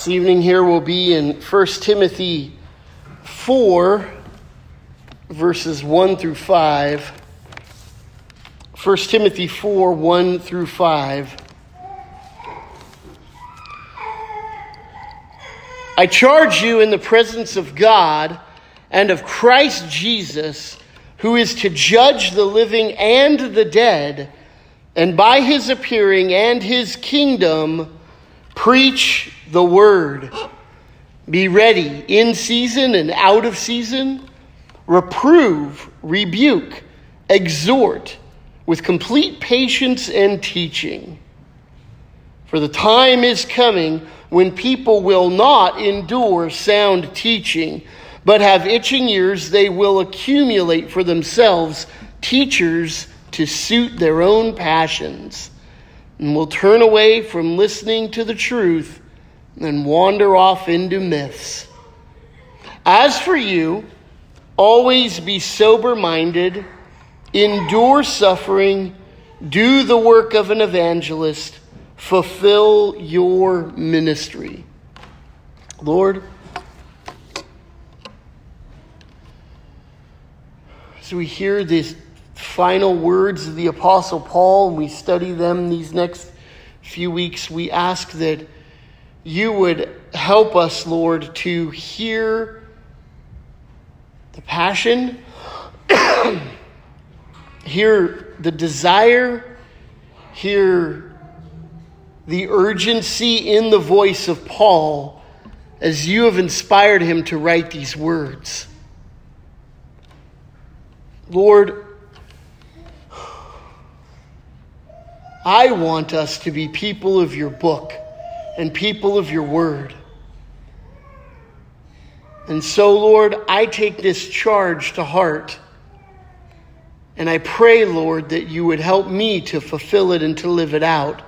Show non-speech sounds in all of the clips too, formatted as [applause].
This evening here will be in 1 Timothy 4, verses 1 through 5. 1 Timothy 4, 1 through 5. I charge you in the presence of God and of Christ Jesus, who is to judge the living and the dead, and by his appearing and his kingdom, preach the word. Be ready in season and out of season. Reprove, rebuke, exhort with complete patience and teaching. For the time is coming when people will not endure sound teaching, but have itching ears, they will accumulate for themselves teachers to suit their own passions, and will turn away from listening to the truth and wander off into myths. As for you, always be sober minded, endure suffering, do the work of an evangelist, fulfill your ministry. Lord, as we hear these final words of the Apostle Paul and we study them these next few weeks, we ask that you would help us, Lord, to hear the passion, [coughs] hear the desire, hear the urgency in the voice of Paul as you have inspired him to write these words. Lord, I want us to be people of your book and people of your word. And so, Lord, I take this charge to heart. And I pray, Lord, that you would help me to fulfill it and to live it out.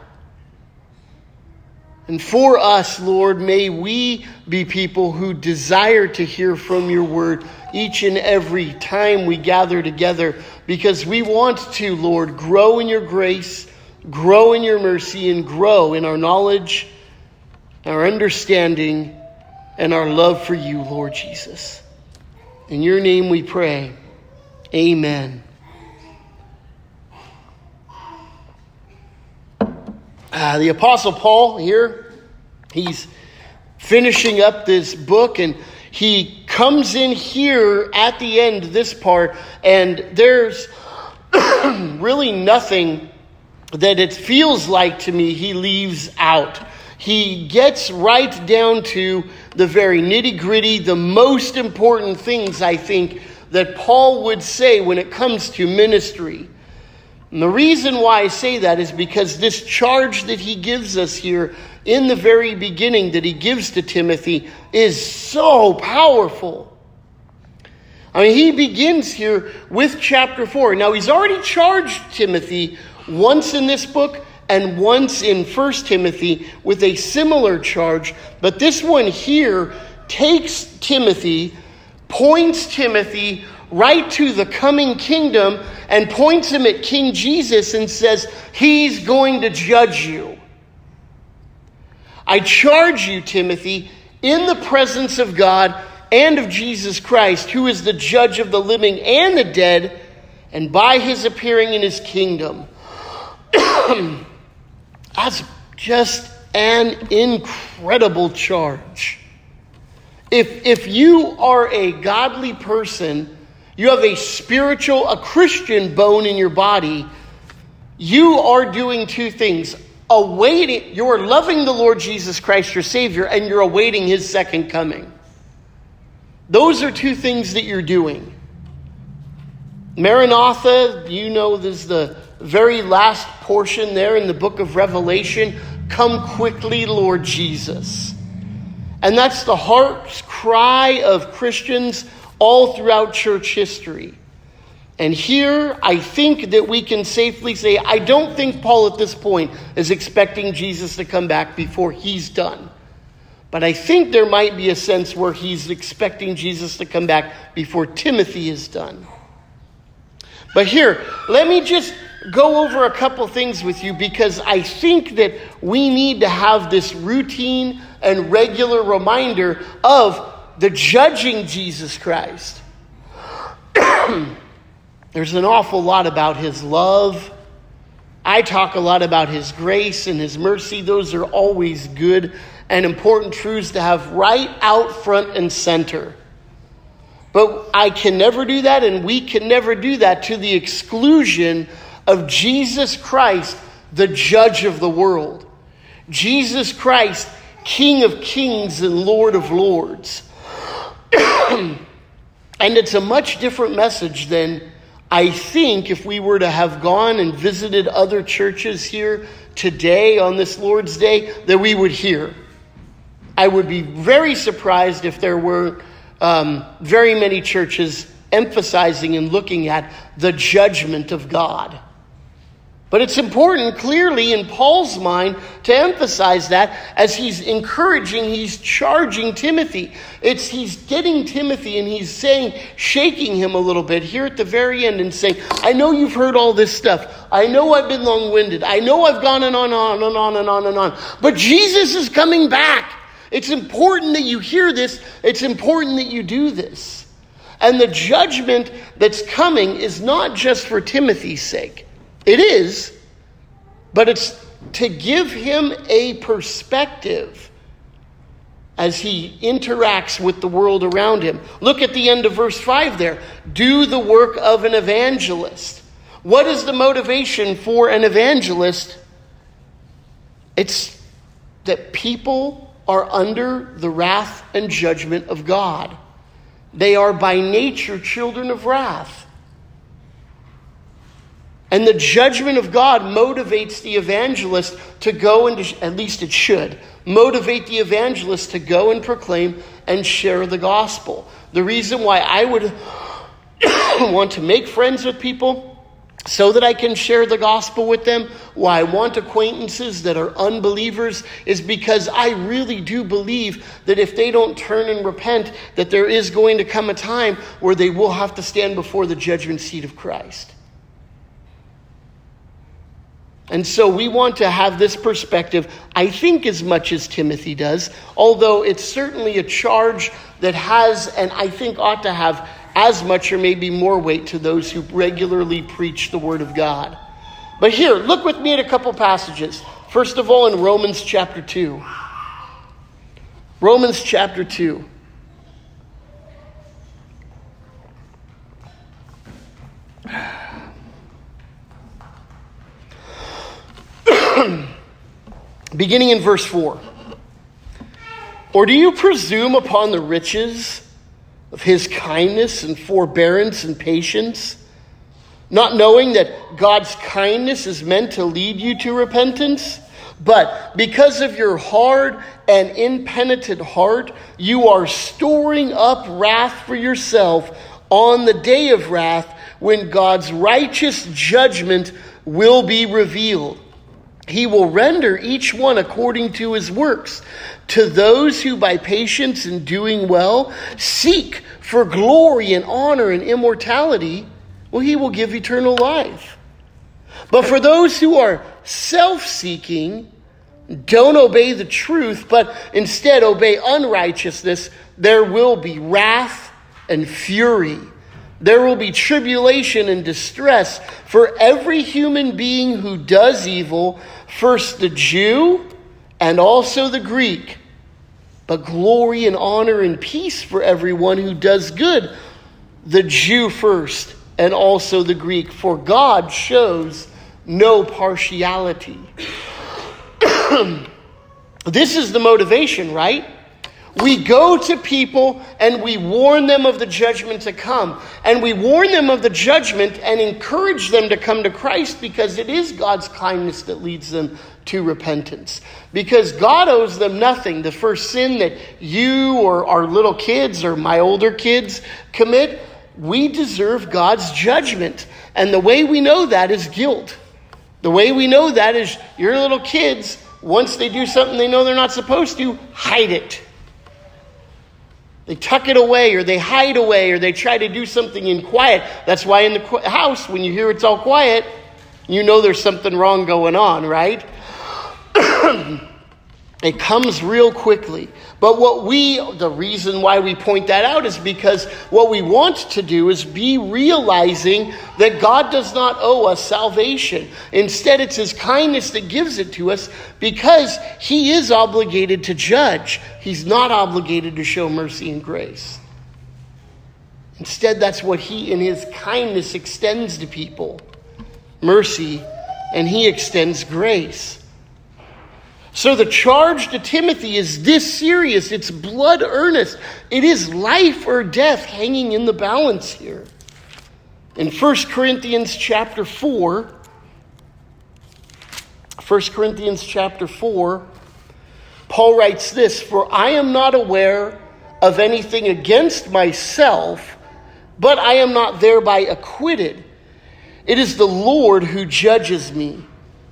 And for us, Lord, may we be people who desire to hear from your word each and every time we gather together because we want to, Lord, grow in your grace, grow in your mercy, and grow in our knowledge our understanding, and our love for you, Lord Jesus. In your name we pray. Amen. Uh, the Apostle Paul here, he's finishing up this book and he comes in here at the end, this part, and there's [clears throat] really nothing that it feels like to me he leaves out he gets right down to the very nitty gritty, the most important things, I think, that Paul would say when it comes to ministry. And the reason why I say that is because this charge that he gives us here in the very beginning that he gives to Timothy is so powerful. I mean, he begins here with chapter 4. Now, he's already charged Timothy once in this book and once in 1 Timothy with a similar charge, but this one here takes Timothy, points Timothy right to the coming kingdom, and points him at King Jesus and says, He's going to judge you. I charge you, Timothy, in the presence of God and of Jesus Christ, who is the judge of the living and the dead, and by his appearing in his kingdom. [clears throat] That's just an incredible charge. If, if you are a godly person, you have a spiritual, a Christian bone in your body, you are doing two things. Awaiting, you are loving the Lord Jesus Christ, your Savior, and you're awaiting His second coming. Those are two things that you're doing. Maranatha, you know, this is the very last portion there in the book of Revelation Come quickly, Lord Jesus. And that's the heart's cry of Christians all throughout church history. And here, I think that we can safely say, I don't think Paul at this point is expecting Jesus to come back before he's done. But I think there might be a sense where he's expecting Jesus to come back before Timothy is done. But here, let me just go over a couple things with you because I think that we need to have this routine and regular reminder of the judging Jesus Christ. [clears throat] There's an awful lot about his love. I talk a lot about his grace and his mercy. Those are always good and important truths to have right out front and center. But I can never do that, and we can never do that to the exclusion of Jesus Christ, the judge of the world. Jesus Christ, King of kings and Lord of lords. [clears throat] and it's a much different message than I think if we were to have gone and visited other churches here today on this Lord's Day, that we would hear. I would be very surprised if there were um, very many churches emphasizing and looking at the judgment of God. But it's important, clearly, in Paul's mind, to emphasize that as he's encouraging, he's charging Timothy. It's he's getting Timothy and he's saying, shaking him a little bit here at the very end and saying, I know you've heard all this stuff. I know I've been long winded. I know I've gone and on and on and on and on and on. But Jesus is coming back. It's important that you hear this, it's important that you do this. And the judgment that's coming is not just for Timothy's sake, it is, but it's to give him a perspective as he interacts with the world around him. Look at the end of verse 5 there. Do the work of an evangelist. What is the motivation for an evangelist? It's that people are under the wrath and judgment of God. They are by nature children of wrath. And the judgment of God motivates the evangelist to go and, at least it should, motivate the evangelist to go and proclaim and share the gospel. The reason why I would [coughs] want to make friends with people so that I can share the gospel with them. Why I want acquaintances that are unbelievers is because I really do believe that if they don't turn and repent, that there is going to come a time where they will have to stand before the judgment seat of Christ. And so we want to have this perspective, I think, as much as Timothy does, although it's certainly a charge that has, and I think ought to have, as much or maybe more weight to those who regularly preach the Word of God. But here, look with me at a couple passages. First of all, in Romans chapter 2. Romans chapter 2. Beginning in verse 4. Or do you presume upon the riches of his kindness and forbearance and patience, not knowing that God's kindness is meant to lead you to repentance. But because of your hard and impenitent heart, you are storing up wrath for yourself on the day of wrath when God's righteous judgment will be revealed. He will render each one according to his works. To those who by patience and doing well seek for glory and honor and immortality, well, he will give eternal life. But for those who are self seeking, don't obey the truth, but instead obey unrighteousness, there will be wrath and fury. There will be tribulation and distress for every human being who does evil, first the Jew and also the Greek but glory and honor and peace for everyone who does good, the Jew first and also the Greek, for God shows no partiality. [clears throat] this is the motivation, right? We go to people and we warn them of the judgment to come. And we warn them of the judgment and encourage them to come to Christ because it is God's kindness that leads them to repentance. Because God owes them nothing. The first sin that you or our little kids or my older kids commit, we deserve God's judgment. And the way we know that is guilt. The way we know that is your little kids, once they do something they know they're not supposed to, hide it. They tuck it away or they hide away or they try to do something in quiet. That's why in the house, when you hear it's all quiet, you know there's something wrong going on, right? [clears throat] it comes real quickly. But what we, the reason why we point that out is because what we want to do is be realizing that God does not owe us salvation. Instead, it's His kindness that gives it to us because He is obligated to judge. He's not obligated to show mercy and grace. Instead, that's what He, in His kindness, extends to people mercy, and He extends grace. So the charge to Timothy is this serious. It's blood earnest. It is life or death hanging in the balance here. In 1 Corinthians chapter 4, 1 Corinthians chapter 4, Paul writes this For I am not aware of anything against myself, but I am not thereby acquitted. It is the Lord who judges me.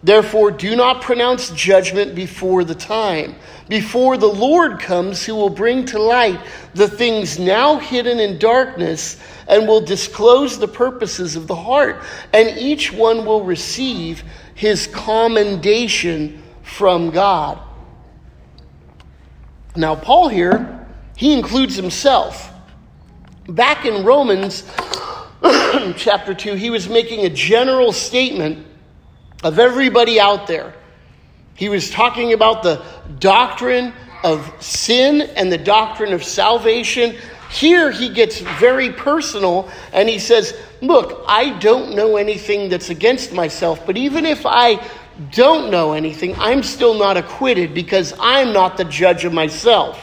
Therefore, do not pronounce judgment before the time, before the Lord comes, who will bring to light the things now hidden in darkness and will disclose the purposes of the heart, and each one will receive his commendation from God. Now, Paul here, he includes himself. Back in Romans [coughs] chapter 2, he was making a general statement of everybody out there. He was talking about the doctrine of sin and the doctrine of salvation. Here he gets very personal and he says, Look, I don't know anything that's against myself, but even if I don't know anything, I'm still not acquitted because I'm not the judge of myself.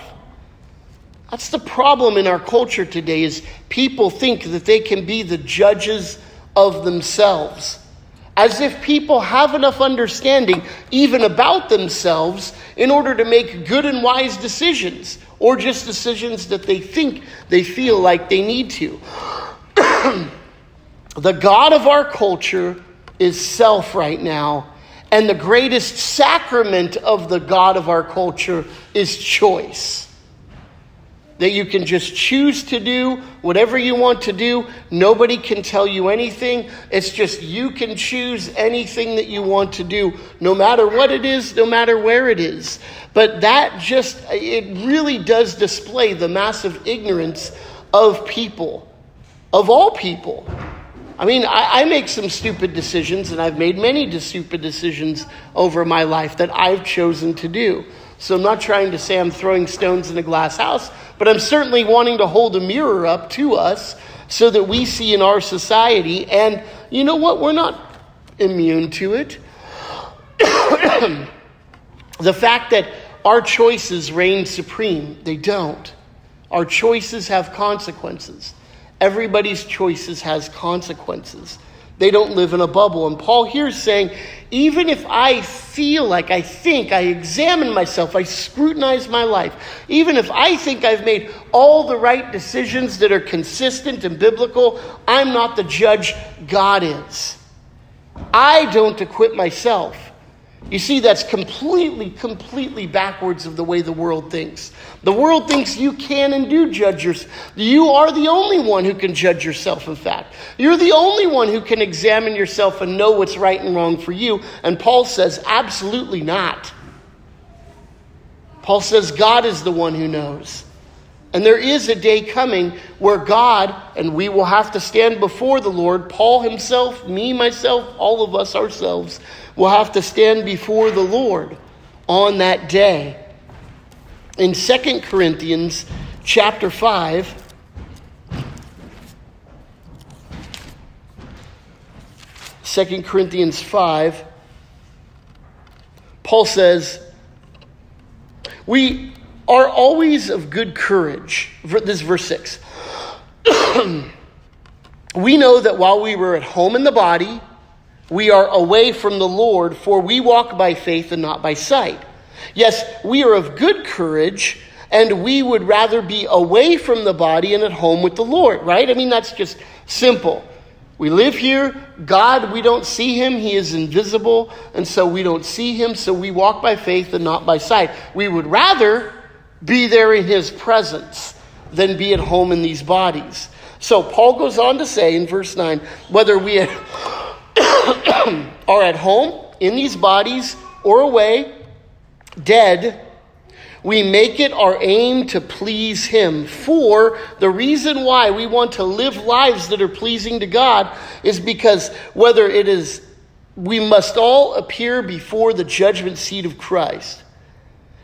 That's the problem in our culture today is people think that they can be the judges of themselves as if people have enough understanding even about themselves in order to make good and wise decisions or just decisions that they think they feel like they need to. [clears throat] the God of our culture is self right now, and the greatest sacrament of the God of our culture is choice that you can just choose to do whatever you want to do. Nobody can tell you anything. It's just you can choose anything that you want to do, no matter what it is, no matter where it is. But that just, it really does display the massive ignorance of people, of all people. I mean, I, I, make some stupid decisions, and I've made many stupid decisions over my life that I've chosen to do. So I'm not trying to say I'm throwing stones in a glass house, but I'm certainly wanting to hold a mirror up to us so that we see in our society. And you know what? We're not immune to it. [coughs] the fact that our choices reign supreme, they don't. Our choices have consequences. Everybody's choices has consequences. They don't live in a bubble. And Paul here is saying, even if I feel like I think, I examine myself, I scrutinize my life, even if I think I've made all the right decisions that are consistent and biblical, I'm not the judge, God is. I don't acquit myself. You see, that's completely, completely backwards of the way the world thinks. The world thinks you can and do judge yourself. You are the only one who can judge yourself, in fact. You're the only one who can examine yourself and know what's right and wrong for you. And Paul says, absolutely not. Paul says, God is the one who knows. And there is a day coming where God, and we will have to stand before the Lord, Paul himself, me, myself, all of us ourselves, will have to stand before the Lord on that day. In 2 Corinthians chapter 5, Second Corinthians 5, Paul says, We are always of good courage. This is verse 6. [clears throat] we know that while we were at home in the body, we are away from the Lord, for we walk by faith and not by sight. Yes, we are of good courage, and we would rather be away from the body and at home with the Lord, right? I mean, that's just simple. We live here. God, we don't see him. He is invisible, and so we don't see him, so we walk by faith and not by sight. We would rather be there in his presence than be at home in these bodies. So Paul goes on to say in verse 9 whether we [coughs] are at home in these bodies or away, dead, we make it our aim to please Him. For the reason why we want to live lives that are pleasing to God is because whether it is, we must all appear before the judgment seat of Christ,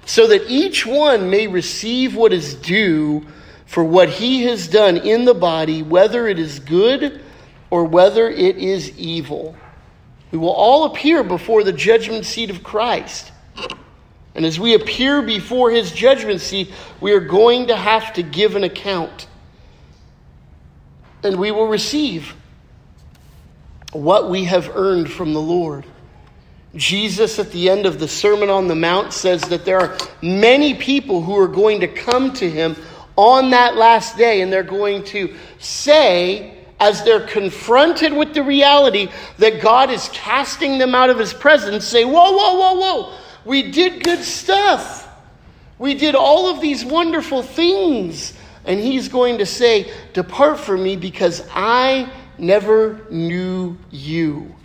so that each one may receive what is due for what he has done in the body, whether it is good or whether it is evil. We will all appear before the judgment seat of Christ. And as we appear before his judgment seat, we are going to have to give an account. And we will receive what we have earned from the Lord. Jesus, at the end of the Sermon on the Mount, says that there are many people who are going to come to him on that last day, and they're going to say, as they're confronted with the reality that God is casting them out of his presence, say, Whoa, whoa, whoa, whoa. We did good stuff. We did all of these wonderful things. And he's going to say, Depart from me because I never knew you.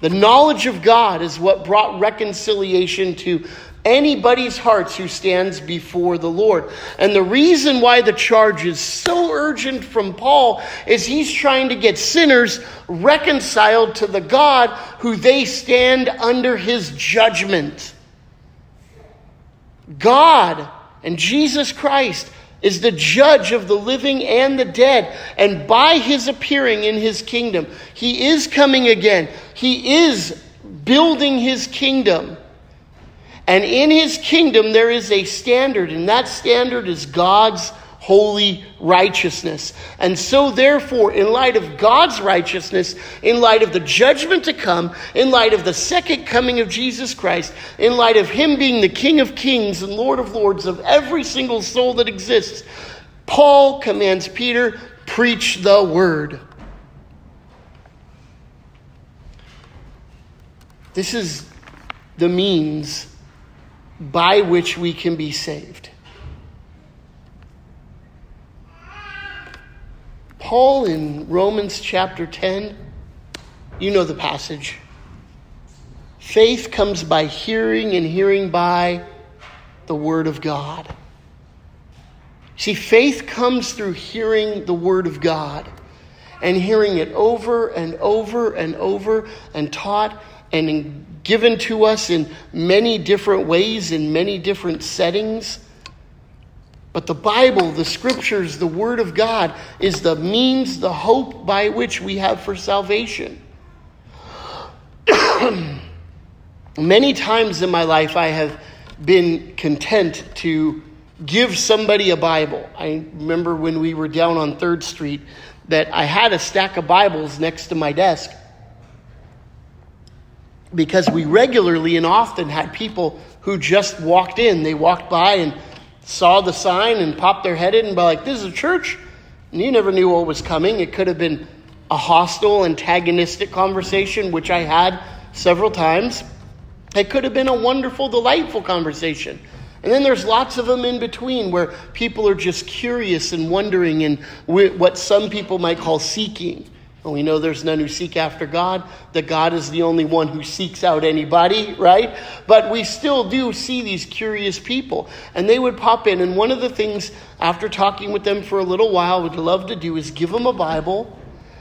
The knowledge of God is what brought reconciliation to anybody's hearts who stands before the Lord. And the reason why the charge is so urgent from Paul is he's trying to get sinners reconciled to the God who they stand under his judgment. God and Jesus Christ is the judge of the living and the dead. And by his appearing in his kingdom, he is coming again. He is building his kingdom. And in his kingdom, there is a standard, and that standard is God's holy righteousness. And so, therefore, in light of God's righteousness, in light of the judgment to come, in light of the second coming of Jesus Christ, in light of Him being the King of kings and Lord of lords of every single soul that exists, Paul commands Peter, preach the word. This is the means by which we can be saved. Paul in Romans chapter 10, you know the passage. Faith comes by hearing, and hearing by the Word of God. See, faith comes through hearing the Word of God and hearing it over and over and over and taught and given to us in many different ways, in many different settings. But the Bible, the scriptures, the Word of God is the means, the hope by which we have for salvation. [clears throat] Many times in my life, I have been content to give somebody a Bible. I remember when we were down on 3rd Street that I had a stack of Bibles next to my desk because we regularly and often had people who just walked in. They walked by and saw the sign and popped their head in and be like, This is a church. And you never knew what was coming. It could have been a hostile, antagonistic conversation, which I had several times. It could have been a wonderful, delightful conversation. And then there's lots of them in between where people are just curious and wondering and what some people might call seeking. And we know there's none who seek after God, that God is the only one who seeks out anybody, right? But we still do see these curious people. And they would pop in. And one of the things, after talking with them for a little while, would love to do is give them a Bible.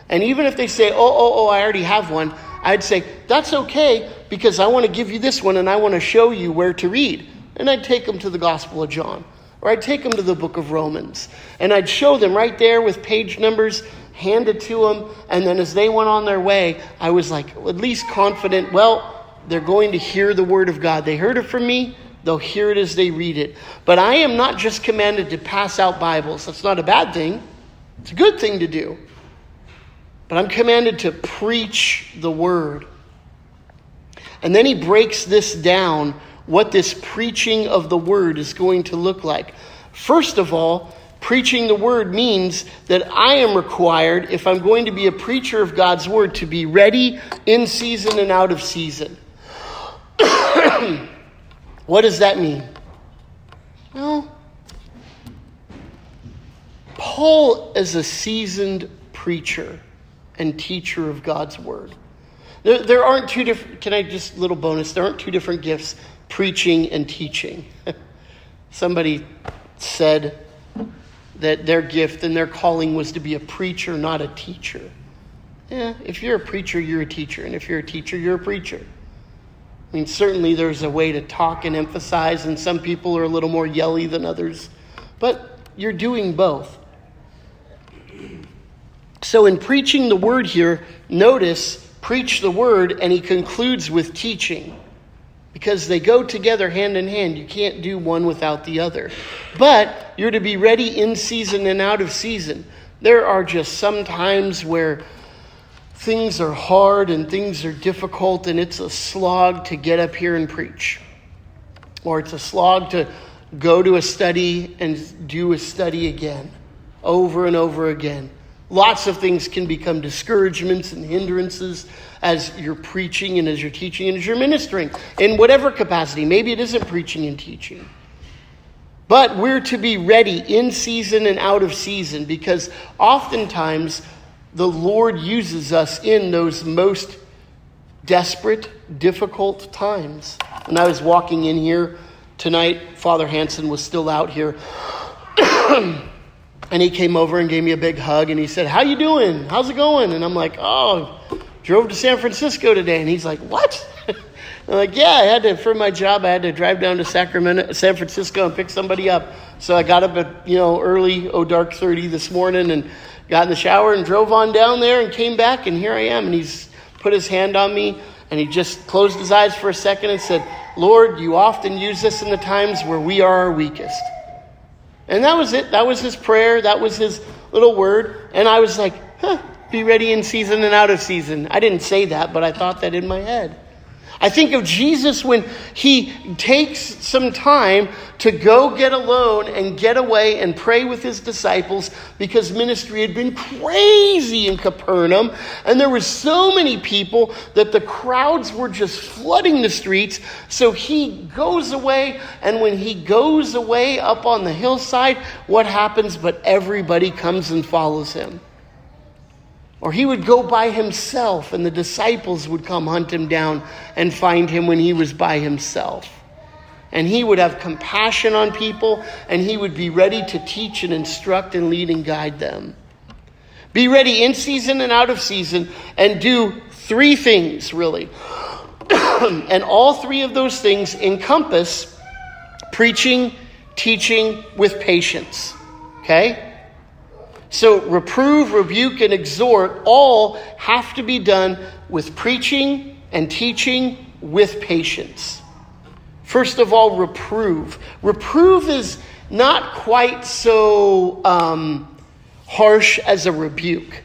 And even if they say, oh, oh, oh, I already have one, I'd say, that's okay because I want to give you this one and I want to show you where to read. And I'd take them to the Gospel of John. Or I'd take them to the book of Romans. And I'd show them right there with page numbers hand it to them, and then as they went on their way, I was like at least confident, well, they're going to hear the word of God. They heard it from me, they'll hear it as they read it. But I am not just commanded to pass out Bibles. That's not a bad thing, it's a good thing to do. But I'm commanded to preach the word. And then he breaks this down what this preaching of the word is going to look like. First of all, Preaching the word means that I am required, if I'm going to be a preacher of God's word, to be ready in season and out of season. [clears throat] what does that mean? Well, Paul is a seasoned preacher and teacher of God's word. There, there aren't two different, can I just, little bonus, there aren't two different gifts preaching and teaching. [laughs] Somebody said that their gift and their calling was to be a preacher, not a teacher. Yeah, if you're a preacher, you're a teacher. And if you're a teacher, you're a preacher. I mean, certainly there's a way to talk and emphasize, and some people are a little more yelly than others, but you're doing both. So, in preaching the word here, notice preach the word, and he concludes with teaching because they go together hand in hand. You can't do one without the other. But you're to be ready in season and out of season. There are just some times where things are hard and things are difficult, and it's a slog to get up here and preach. Or it's a slog to go to a study and do a study again, over and over again. Lots of things can become discouragements and hindrances as you're preaching and as you're teaching and as you're ministering in whatever capacity. Maybe it isn't preaching and teaching. But we're to be ready in season and out of season because oftentimes the Lord uses us in those most desperate, difficult times. When I was walking in here tonight, Father Hanson was still out here. [clears throat] And he came over and gave me a big hug and he said, How you doing? How's it going? And I'm like, Oh, drove to San Francisco today. And he's like, What? [laughs] I'm like, Yeah, I had to, for my job, I had to drive down to Sacramento, San Francisco and pick somebody up. So I got up at, you know, early, oh, dark 30 this morning and got in the shower and drove on down there and came back. And here I am. And he's put his hand on me and he just closed his eyes for a second and said, Lord, you often use us in the times where we are our weakest. And that was it. That was his prayer. That was his little word. And I was like, huh, be ready in season and out of season. I didn't say that, but I thought that in my head. I think of Jesus when he takes some time to go get alone and get away and pray with his disciples because ministry had been crazy in Capernaum and there were so many people that the crowds were just flooding the streets. So he goes away and when he goes away up on the hillside, what happens? But everybody comes and follows him. Or he would go by himself, and the disciples would come hunt him down and find him when he was by himself. And he would have compassion on people, and he would be ready to teach and instruct and lead and guide them. Be ready in season and out of season, and do three things, really. [clears throat] and all three of those things encompass preaching, teaching with patience. Okay? So, reprove, rebuke, and exhort all have to be done with preaching and teaching with patience. First of all, reprove. Reprove is not quite so um, harsh as a rebuke,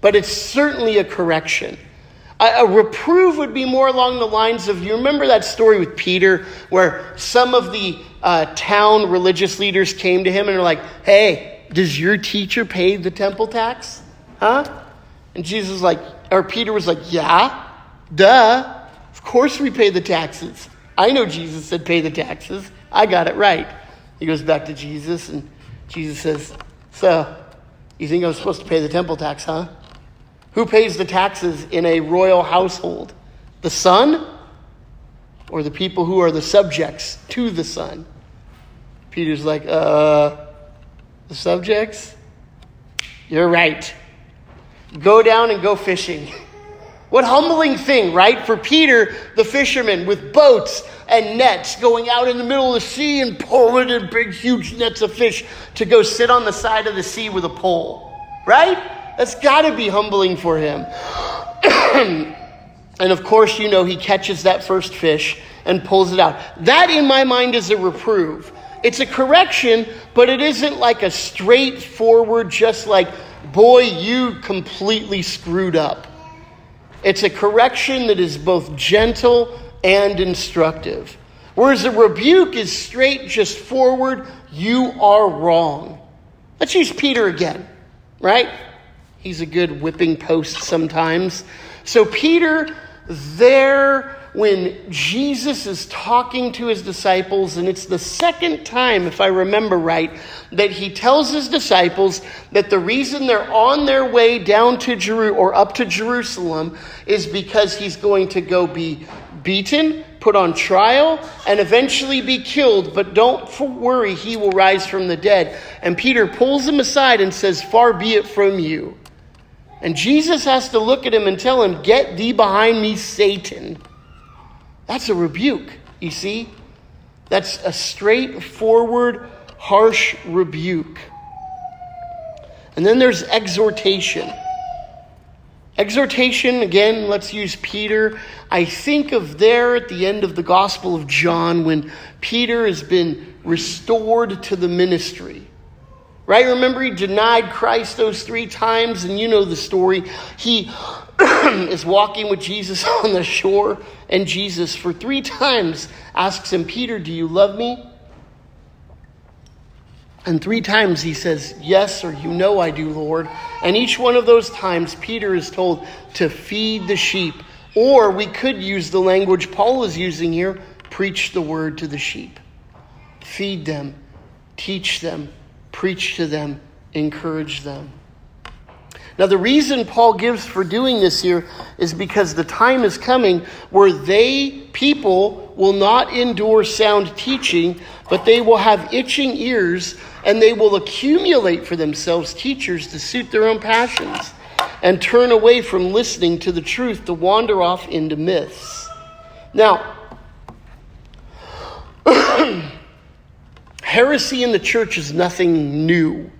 but it's certainly a correction. A, reprove would be more along the lines of you remember that story with Peter where some of the uh, town religious leaders came to him and are like, hey, does your teacher pay the temple tax? Huh? And Jesus was like, or Peter was like, Yeah, duh. Of course we pay the taxes. I know Jesus said pay the taxes. I got it right. He goes back to Jesus, and Jesus says, So, you think I'm supposed to pay the temple tax, huh? Who pays the taxes in a royal household? The son or the people who are the subjects to the son? Peter's like, uh, the subjects? You're right. Go down and go fishing. [laughs] What humbling thing, right? For Peter, the fisherman, with boats and nets going out in the middle of the sea and pulling in big, huge nets of fish to go sit on the side of the sea with a pole, right? That's got to be humbling for him. [clears throat] and of course, you know, he catches that first fish and pulls it out. That, in my mind, is a reprove. It's a correction, but it isn't like a straightforward, just like, boy, you completely screwed up. It's a correction that is both gentle and instructive. Whereas a rebuke is straight, just forward, you are wrong. Let's use Peter again, right? He's a good whipping post sometimes. So, Peter, there when Jesus is talking to his disciples, and it's the second time, if I remember right, that he tells his disciples that the reason they're on their way down to Jerusalem or up to Jerusalem is because he's going to go be beaten, put on trial, and eventually be killed. But don't worry, he will rise from the dead. And Peter pulls him aside and says, Far be it from you. And Jesus has to look at him and tell him, Get thee behind me, Satan. That's a rebuke, you see? That's a straightforward, harsh rebuke. And then there's exhortation. Exhortation, again, let's use Peter. I think of there at the end of the Gospel of John when Peter has been restored to the ministry. Right? Remember, he denied Christ those three times, and you know the story. He [clears throat] is walking with Jesus [laughs] on the shore, and Jesus, for three times, asks him, Peter, do you love me? And three times he says, Yes, or you know I do, Lord. And each one of those times, Peter is told to feed the sheep. Or we could use the language Paul is using here preach the word to the sheep. Feed them, teach them, preach to them, encourage them. Now, the reason Paul gives for doing this here is because the time is coming where they, people, will not endure sound teaching, but they will have itching ears and they will accumulate for themselves teachers to suit their own passions and turn away from listening to the truth to wander off into myths. Now, [clears throat] Heresy in the church is nothing new.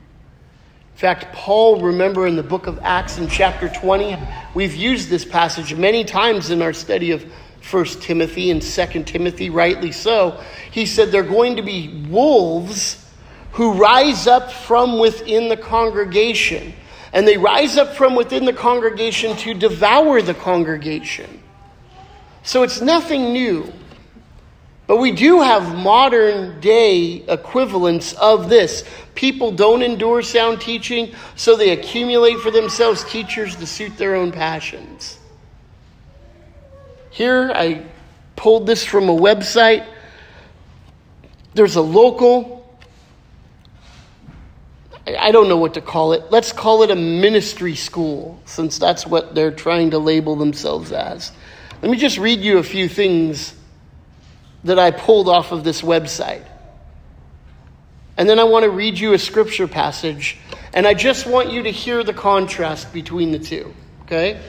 In fact, Paul, remember in the book of Acts in chapter 20, we've used this passage many times in our study of 1 Timothy and 2 Timothy, rightly so. He said they're going to be wolves who rise up from within the congregation. And they rise up from within the congregation to devour the congregation. So it's nothing new. But we do have modern day equivalents of this. People don't endure sound teaching, so they accumulate for themselves teachers to suit their own passions. Here, I pulled this from a website. There's a local, I don't know what to call it. Let's call it a ministry school, since that's what they're trying to label themselves as. Let me just read you a few things that I pulled off of this website. And then I want to read you a scripture passage, and I just want you to hear the contrast between the two, okay?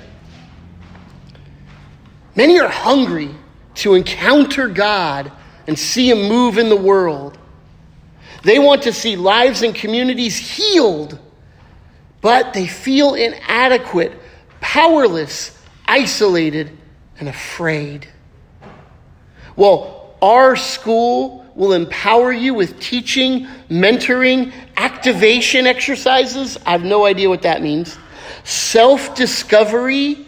Many are hungry to encounter God and see Him move in the world. They want to see lives and communities healed, but they feel inadequate, powerless, isolated, and afraid. Well, our school will empower you with teaching, mentoring, activation exercises. I have no idea what that means. Self discovery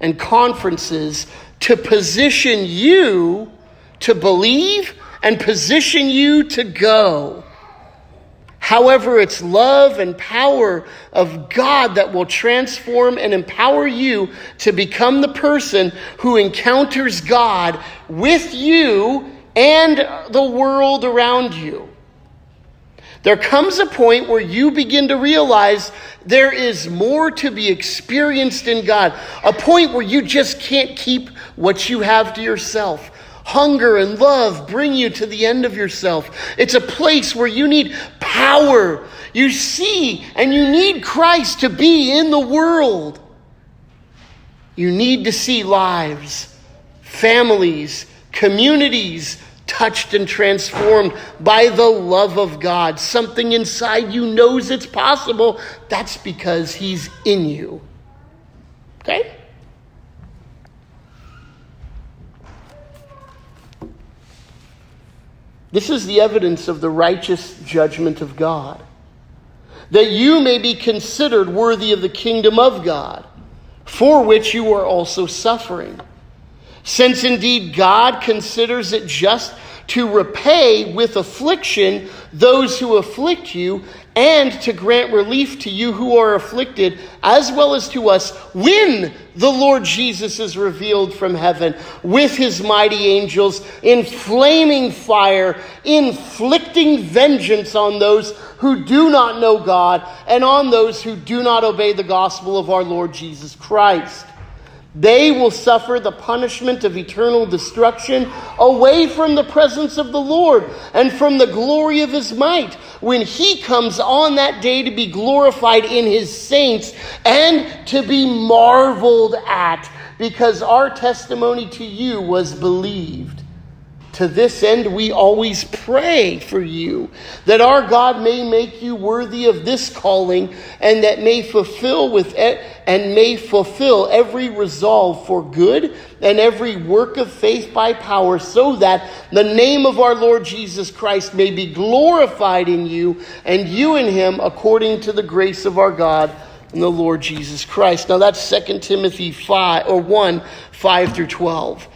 and conferences to position you to believe and position you to go. However, it's love and power of God that will transform and empower you to become the person who encounters God with you and the world around you. There comes a point where you begin to realize there is more to be experienced in God. A point where you just can't keep what you have to yourself. Hunger and love bring you to the end of yourself. It's a place where you need power. You see, and you need Christ to be in the world. You need to see lives, families, communities touched and transformed by the love of God. Something inside you knows it's possible. That's because He's in you. Okay? This is the evidence of the righteous judgment of God. That you may be considered worthy of the kingdom of God, for which you are also suffering. Since indeed God considers it just to repay with affliction those who afflict you, and to grant relief to you who are afflicted, as well as to us, when the Lord Jesus is revealed from heaven with his mighty angels in flaming fire, inflicting vengeance on those who do not know God and on those who do not obey the gospel of our Lord Jesus Christ. They will suffer the punishment of eternal destruction away from the presence of the Lord and from the glory of his might when he comes on that day to be glorified in his saints and to be marveled at because our testimony to you was believed. To this end, we always pray for you, that our God may make you worthy of this calling, and that may fulfill with e- and may fulfill every resolve for good and every work of faith by power, so that the name of our Lord Jesus Christ may be glorified in you, and you in him, according to the grace of our God and the Lord Jesus Christ. Now that's 2 Timothy 5 or 1, 5 through 12.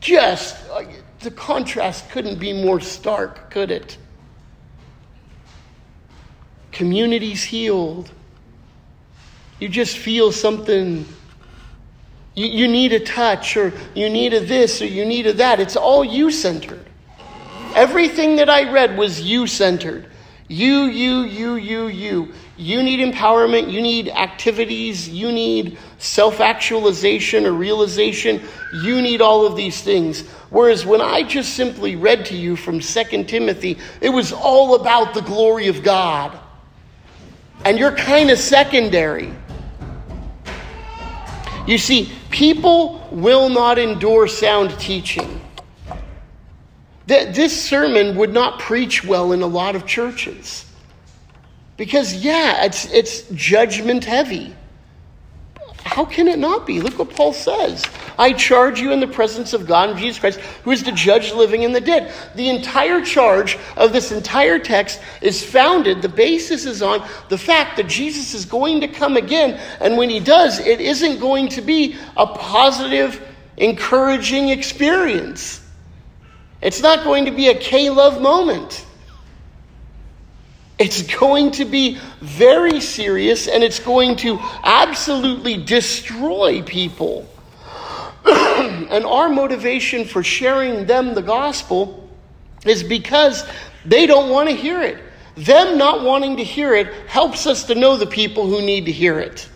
Just the contrast couldn't be more stark, could it? Communities healed. You just feel something. You, you need a touch, or you need a this, or you need a that. It's all you centered. Everything that I read was you centered. You, you, you, you, you. You need empowerment. You need activities. You need self actualization or realization. You need all of these things. Whereas when I just simply read to you from 2 Timothy, it was all about the glory of God. And you're kind of secondary. You see, people will not endure sound teaching. This sermon would not preach well in a lot of churches. Because, yeah, it's, it's judgment heavy. How can it not be? Look what Paul says. I charge you in the presence of God and Jesus Christ, who is the judge living and the dead. The entire charge of this entire text is founded, the basis is on the fact that Jesus is going to come again. And when he does, it isn't going to be a positive, encouraging experience. It's not going to be a K love moment. It's going to be very serious and it's going to absolutely destroy people. [clears throat] and our motivation for sharing them the gospel is because they don't want to hear it. Them not wanting to hear it helps us to know the people who need to hear it.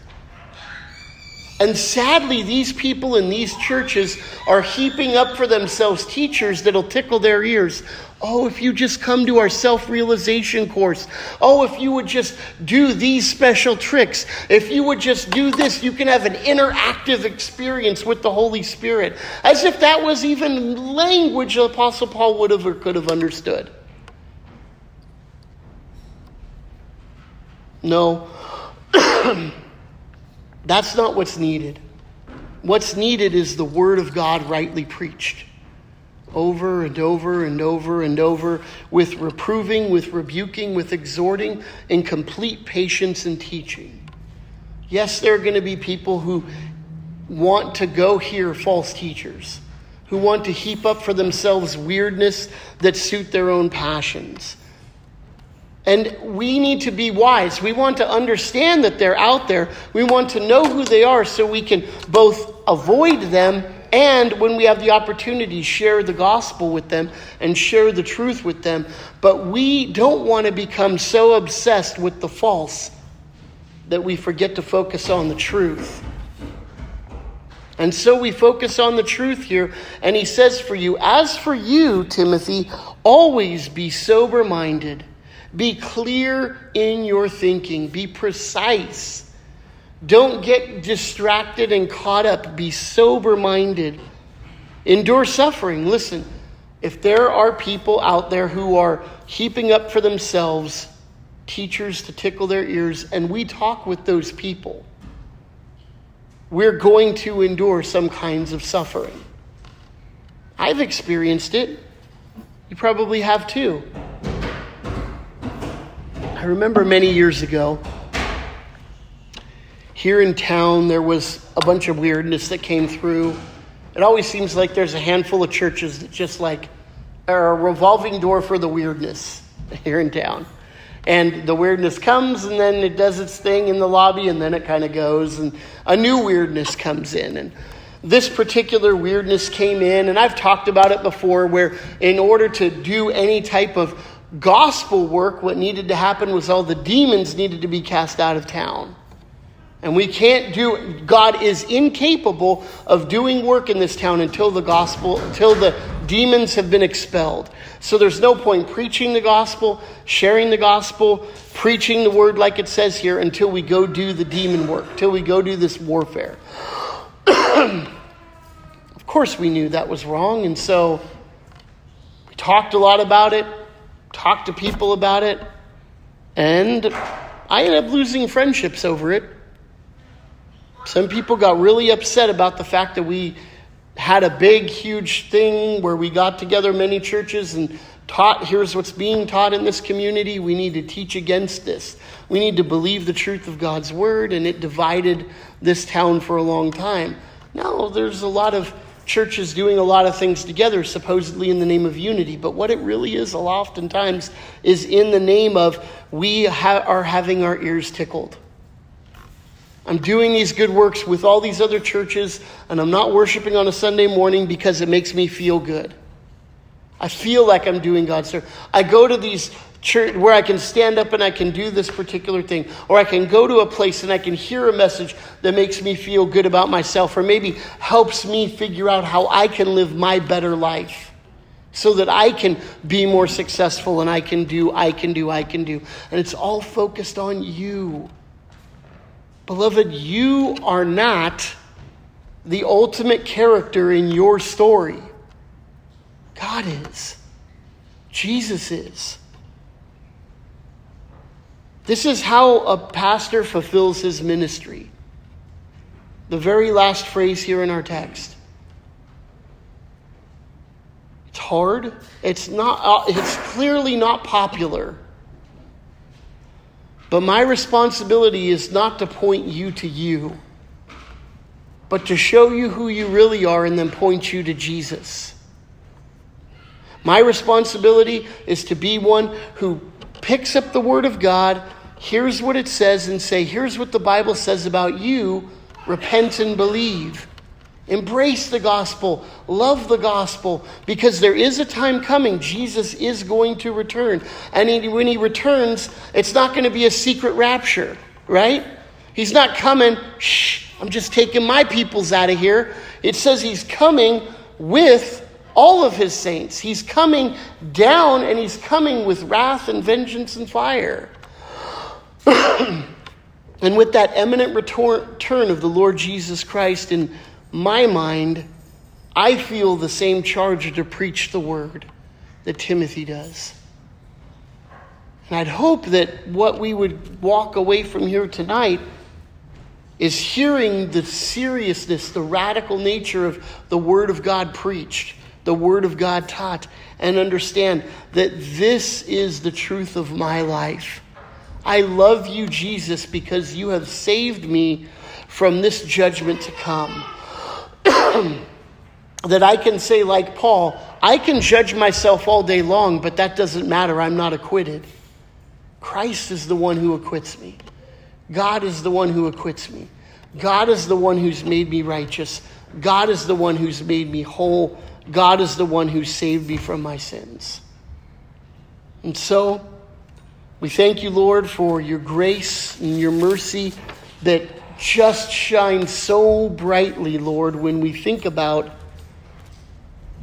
And sadly, these people in these churches are heaping up for themselves teachers that'll tickle their ears. Oh, if you just come to our self realization course. Oh, if you would just do these special tricks. If you would just do this, you can have an interactive experience with the Holy Spirit. As if that was even language the Apostle Paul would have or could have understood. No. [clears throat] That's not what's needed. What's needed is the Word of God rightly preached over and over and over and over with reproving, with rebuking, with exhorting, in complete patience and teaching. Yes, there are going to be people who want to go hear false teachers, who want to heap up for themselves weirdness that suit their own passions. And we need to be wise. We want to understand that they're out there. We want to know who they are so we can both avoid them and when we have the opportunity, share the gospel with them and share the truth with them. But we don't want to become so obsessed with the false that we forget to focus on the truth. And so we focus on the truth here. And he says for you, as for you, Timothy, always be sober minded be clear in your thinking, be precise. Don't get distracted and caught up. Be sober minded. Endure suffering. Listen, if there are people out there who are heaping up for themselves teachers to tickle their ears, and we talk with those people, we're going to endure some kinds of suffering. I've experienced it. You probably have too. I remember many years ago, here in town, there was a bunch of weirdness that came through. it always seems like there's a handful of churches that just like are a revolving door for the weirdness here in town. And the weirdness comes and then it does its thing in the lobby and then it kind of goes and a new weirdness comes in. And this particular weirdness came in, and I've talked about it before, where in order to do any type of gospel work, what needed to happen was all the demons needed to be cast out of town. And we can't do, God is incapable of doing work in this town until the gospel, until the demons have been expelled. So there's no point preaching the gospel, sharing the gospel, preaching the word like it says here until we go do the demon work, until we go do this warfare. [clears throat] of course, we knew that was wrong, and so we talked a lot about it, talked to people about it, and I ended up losing friendships over it. Some people got really upset about the fact that we had a big, huge thing where we got together many churches and taught here's what's being taught in this community. We need to teach against this. We need to believe the truth of God's word, and it divided this town for a long time. No, there's a lot of churches doing a lot of things together, supposedly in the name of unity. But what it really is, oftentimes, is in the name of we ha- are having our ears tickled. I'm doing these good works with all these other churches, and I'm not worshiping on a Sunday morning because it makes me feel good. I feel like I'm doing God's service. I go to these church where I can stand up and I can do this particular thing, or I can go to a place and I can hear a message that makes me feel good about myself, or maybe helps me figure out how I can live my better life so that I can be more successful and I can do, I can do, I can do. And it's all focused on you. Beloved, you are not the ultimate character in your story. God is. Jesus is. This is how a pastor fulfills his ministry. The very last phrase here in our text. It's hard. It's not uh, it's clearly not popular. But my responsibility is not to point you to you, but to show you who you really are and then point you to Jesus. My responsibility is to be one who picks up the Word of God, hears what it says, and say, Here's what the Bible says about you. Repent and believe. Embrace the gospel. Love the gospel. Because there is a time coming. Jesus is going to return. And he, when he returns, it's not going to be a secret rapture, right? He's not coming, shh, I'm just taking my peoples out of here. It says he's coming with all of his saints. He's coming down and he's coming with wrath and vengeance and fire. [coughs] and with that eminent return of the Lord Jesus Christ in my mind, I feel the same charge to preach the word that Timothy does. And I'd hope that what we would walk away from here tonight is hearing the seriousness, the radical nature of the Word of God preached, the Word of God taught, and understand that this is the truth of my life. I love you, Jesus, because you have saved me from this judgment to come. [clears throat] that I can say, like Paul, I can judge myself all day long, but that doesn't matter. I'm not acquitted. Christ is the one who acquits me. God is the one who acquits me. God is the one who's made me righteous. God is the one who's made me whole. God is the one who saved me from my sins. And so, we thank you, Lord, for your grace and your mercy that just shines so brightly, Lord, when we think about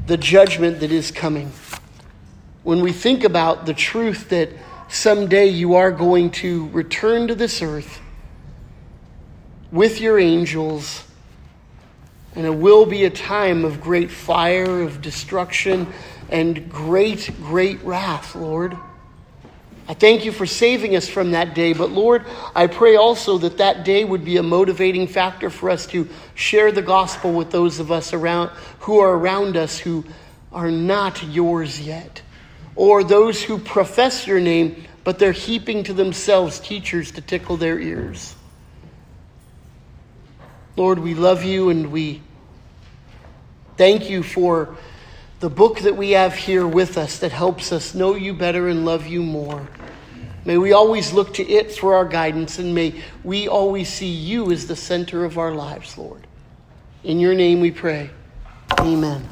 the judgment that is coming. When we think about the truth that someday you are going to return to this earth with your angels, and it will be a time of great fire, of destruction, and great, great wrath, Lord. I thank you for saving us from that day, but Lord, I pray also that that day would be a motivating factor for us to share the gospel with those of us around who are around us who are not yours yet, or those who profess your name, but they're heaping to themselves teachers to tickle their ears. Lord, we love you and we Thank you for the book that we have here with us that helps us know you better and love you more. May we always look to it for our guidance, and may we always see you as the center of our lives, Lord. In your name we pray. Amen.